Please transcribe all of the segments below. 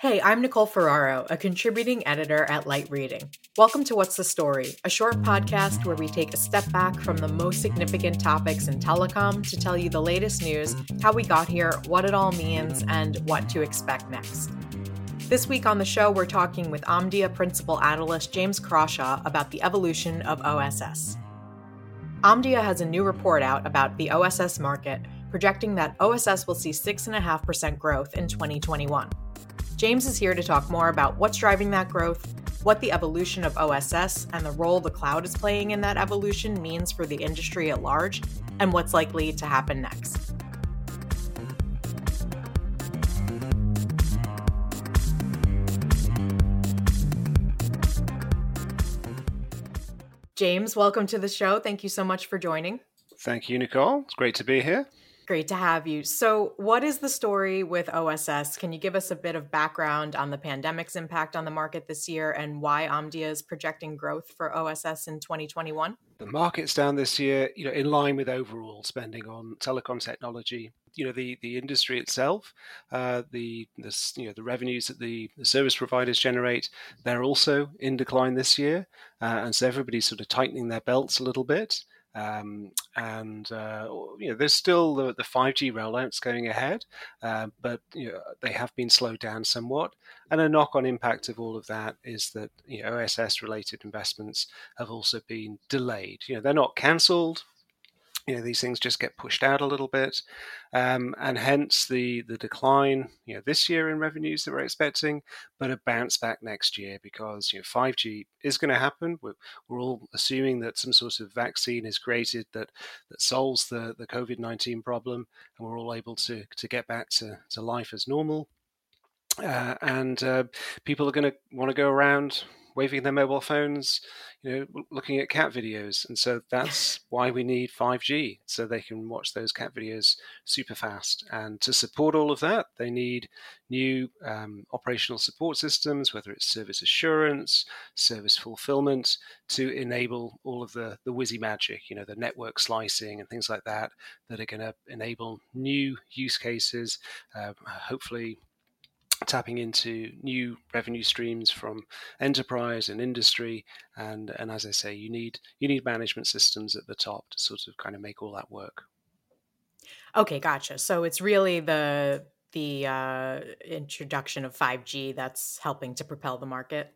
Hey, I'm Nicole Ferraro, a contributing editor at Light Reading. Welcome to What's the Story, a short podcast where we take a step back from the most significant topics in telecom to tell you the latest news, how we got here, what it all means, and what to expect next. This week on the show, we're talking with Omdia principal analyst James Crawshaw about the evolution of OSS. Omdia has a new report out about the OSS market, projecting that OSS will see 6.5% growth in 2021. James is here to talk more about what's driving that growth, what the evolution of OSS and the role the cloud is playing in that evolution means for the industry at large, and what's likely to happen next. James, welcome to the show. Thank you so much for joining. Thank you, Nicole. It's great to be here. Great to have you. So, what is the story with OSS? Can you give us a bit of background on the pandemic's impact on the market this year and why Omdia is projecting growth for OSS in 2021? The market's down this year, you know, in line with overall spending on telecom technology. You know, the the industry itself, uh, the the you know the revenues that the, the service providers generate, they're also in decline this year, uh, and so everybody's sort of tightening their belts a little bit. Um, and uh, you know, there's still the, the 5G rollouts going ahead, uh, but you know, they have been slowed down somewhat. And a knock-on impact of all of that is that you know, OSS-related investments have also been delayed. You know, they're not cancelled, you know these things just get pushed out a little bit, um, and hence the the decline you know this year in revenues that we're expecting, but a bounce back next year because you know 5G is going to happen. We're, we're all assuming that some sort of vaccine is created that that solves the the COVID nineteen problem, and we're all able to to get back to to life as normal. Uh, and uh, people are going to want to go around waving their mobile phones, you know, looking at cat videos. And so that's why we need 5G, so they can watch those cat videos super fast. And to support all of that, they need new um, operational support systems, whether it's service assurance, service fulfillment, to enable all of the, the whizzy magic, you know, the network slicing and things like that, that are going to enable new use cases, uh, hopefully tapping into new revenue streams from enterprise and industry and and as i say you need you need management systems at the top to sort of kind of make all that work. Okay gotcha. So it's really the the uh, introduction of 5g that's helping to propel the market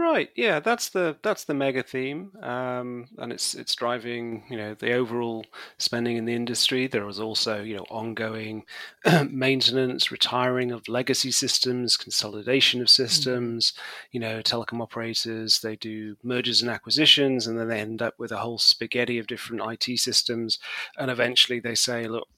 Right. Yeah, that's the that's the mega theme, um, and it's it's driving you know the overall spending in the industry. There is also you know ongoing maintenance, retiring of legacy systems, consolidation of mm-hmm. systems. Mm-hmm. You know, telecom operators they do mergers and acquisitions, and then they end up with a whole spaghetti of different IT systems, and eventually they say, look,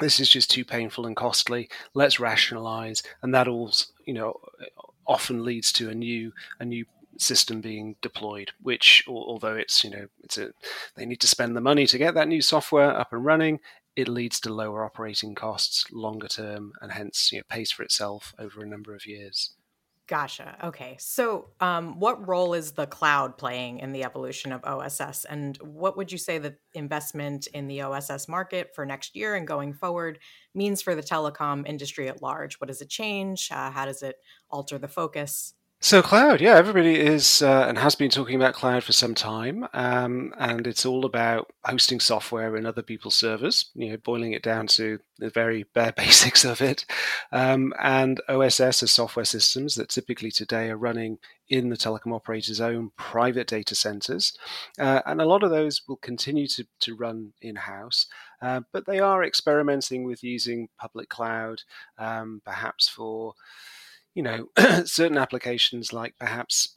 this is just too painful and costly. Let's rationalize, and that all you know often leads to a new a new system being deployed which although it's you know it's a they need to spend the money to get that new software up and running it leads to lower operating costs longer term and hence you know pays for itself over a number of years Gotcha. Okay. So, um, what role is the cloud playing in the evolution of OSS? And what would you say the investment in the OSS market for next year and going forward means for the telecom industry at large? What does it change? Uh, how does it alter the focus? So cloud, yeah, everybody is uh, and has been talking about cloud for some time, um, and it's all about hosting software in other people's servers. You know, boiling it down to the very bare basics of it. Um, and OSS are software systems that typically today are running in the telecom operator's own private data centers, uh, and a lot of those will continue to to run in house. Uh, but they are experimenting with using public cloud, um, perhaps for you know, certain applications like perhaps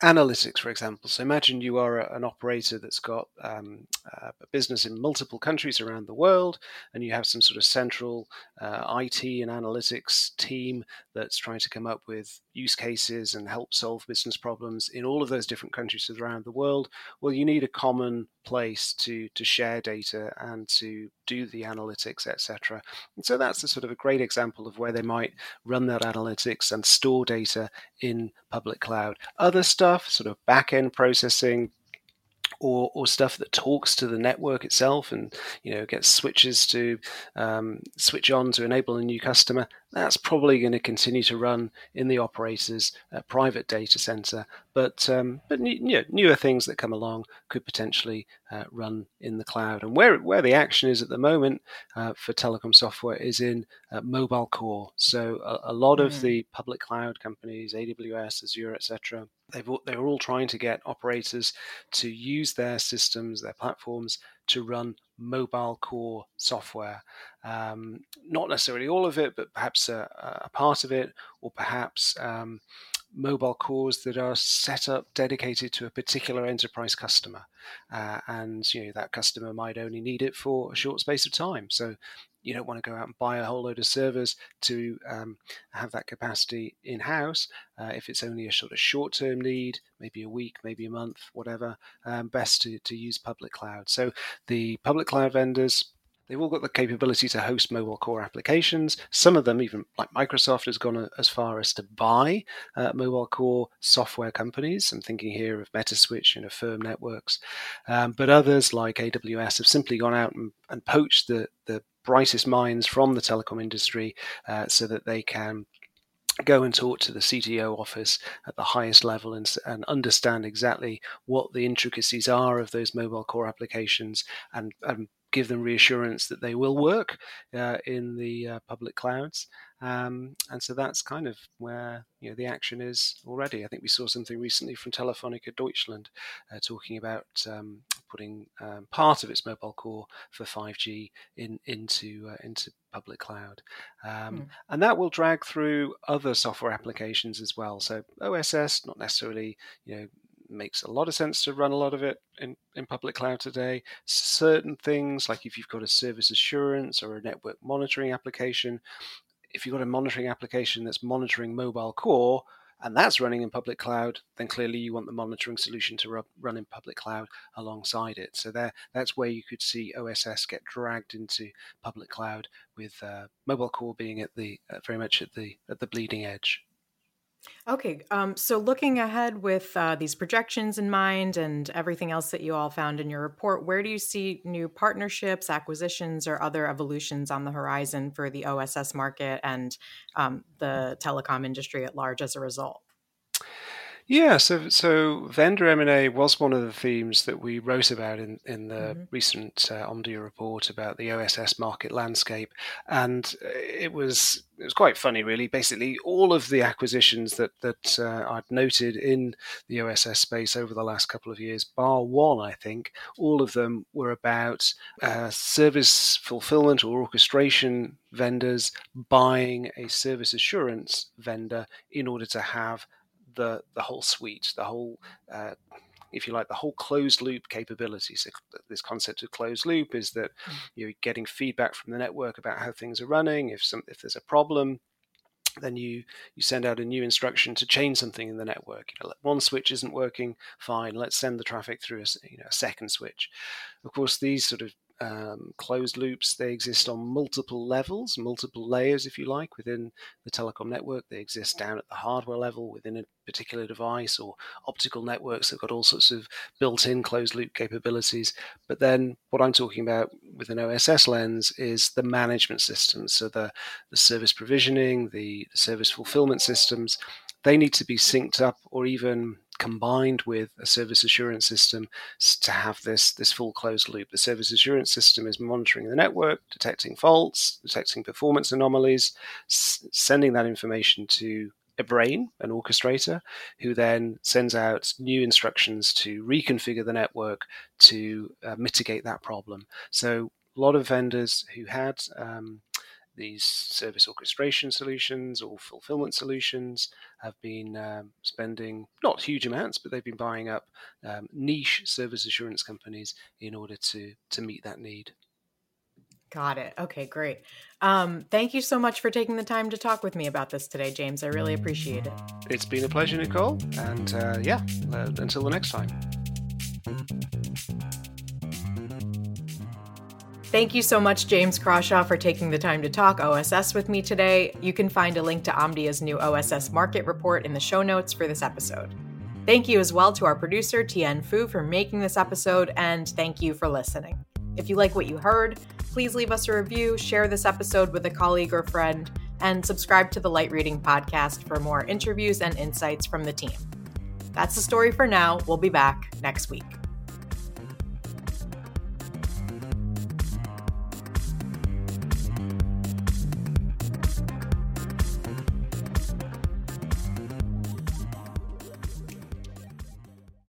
analytics, for example. So imagine you are a, an operator that's got um, uh, a business in multiple countries around the world, and you have some sort of central uh, IT and analytics team that's trying to come up with use cases and help solve business problems in all of those different countries around the world. Well, you need a common place to to share data and to do the analytics, etc. And so that's a sort of a great example of where they might run that analytics and store data in public cloud. Other stuff, sort of back end processing, or, or stuff that talks to the network itself and you know gets switches to um, switch on to enable a new customer that's probably going to continue to run in the operator's uh, private data center. But um, but you know, newer things that come along could potentially uh, run in the cloud. And where where the action is at the moment uh, for telecom software is in uh, mobile core so a, a lot mm. of the public cloud companies aws azure etc they've they were all trying to get operators to use their systems, their platforms to run mobile core software. Um, not necessarily all of it, but perhaps a, a part of it, or perhaps um, mobile cores that are set up dedicated to a particular enterprise customer. Uh, and you know that customer might only need it for a short space of time. So you don't want to go out and buy a whole load of servers to um, have that capacity in house. Uh, if it's only a sort of short term need, maybe a week, maybe a month, whatever, um, best to, to use public cloud. So the public cloud vendors They've all got the capability to host mobile core applications. Some of them, even like Microsoft, has gone as far as to buy uh, mobile core software companies. I'm thinking here of Metaswitch and Affirm Networks. Um, but others, like AWS, have simply gone out and, and poached the, the brightest minds from the telecom industry uh, so that they can go and talk to the CTO office at the highest level and, and, understand exactly what the intricacies are of those mobile core applications and, and give them reassurance that they will work uh, in the uh, public clouds. Um, and so that's kind of where you know the action is already. I think we saw something recently from Telefonica Deutschland uh, talking about um, putting um, part of its mobile core for 5G in into uh, into public cloud, mm. and that will drag through other software applications as well. So OSS, not necessarily you know makes a lot of sense to run a lot of it in, in public cloud today. Certain things, like if you've got a service assurance or a network monitoring application, if you've got a monitoring application that's monitoring mobile core and that's running in public cloud, then clearly you want the monitoring solution to run in public cloud alongside it. So there, that's where you could see OSS get dragged into public cloud, with uh, mobile core being at the uh, very much at the at the bleeding edge. Okay, um, so looking ahead with uh, these projections in mind and everything else that you all found in your report, where do you see new partnerships, acquisitions, or other evolutions on the horizon for the OSS market and um, the telecom industry at large as a result? Yeah, so so vendor M and A was one of the themes that we wrote about in in the mm-hmm. recent uh, Omdia report about the OSS market landscape, and uh, it was it was quite funny, really. Basically, all of the acquisitions that that uh, I'd noted in the OSS space over the last couple of years, bar one, I think, all of them were about uh, service fulfillment or orchestration vendors buying a service assurance vendor in order to have the the whole suite, the whole uh, if you like, the whole closed loop capability. So this concept of closed loop is that mm. you're getting feedback from the network about how things are running. If some if there's a problem, then you you send out a new instruction to change something in the network. You know, one switch isn't working, fine. Let's send the traffic through a, you know, a second switch. Of course, these sort of um, closed loops. They exist on multiple levels, multiple layers, if you like, within the telecom network. They exist down at the hardware level within a particular device, or optical networks that got all sorts of built in closed loop capabilities. But then what I'm talking about with an OSS lens is the management systems. So the, the service provisioning, the, the service fulfillment systems, they need to be synced up or even combined with a service assurance system to have this this full closed loop. The service assurance system is monitoring the network, detecting faults, detecting performance anomalies, s- sending that information to a brain, an orchestrator, who then sends out new instructions to reconfigure the network to uh, mitigate that problem. So a lot of vendors who had um, these service orchestration solutions or fulfillment solutions have been um, spending not huge amounts, but they've been buying up um, niche service assurance companies in order to to meet that need. Got it. Okay, great. Um, thank you so much for taking the time to talk with me about this today, James. I really appreciate it. It's been a pleasure, Nicole. And uh, yeah, uh, until the next time. Thank you so much, James Crawshaw, for taking the time to talk OSS with me today. You can find a link to Omdia's new OSS market report in the show notes for this episode. Thank you as well to our producer, Tian Fu, for making this episode, and thank you for listening. If you like what you heard, please leave us a review, share this episode with a colleague or friend, and subscribe to the Light Reading Podcast for more interviews and insights from the team. That's the story for now. We'll be back next week.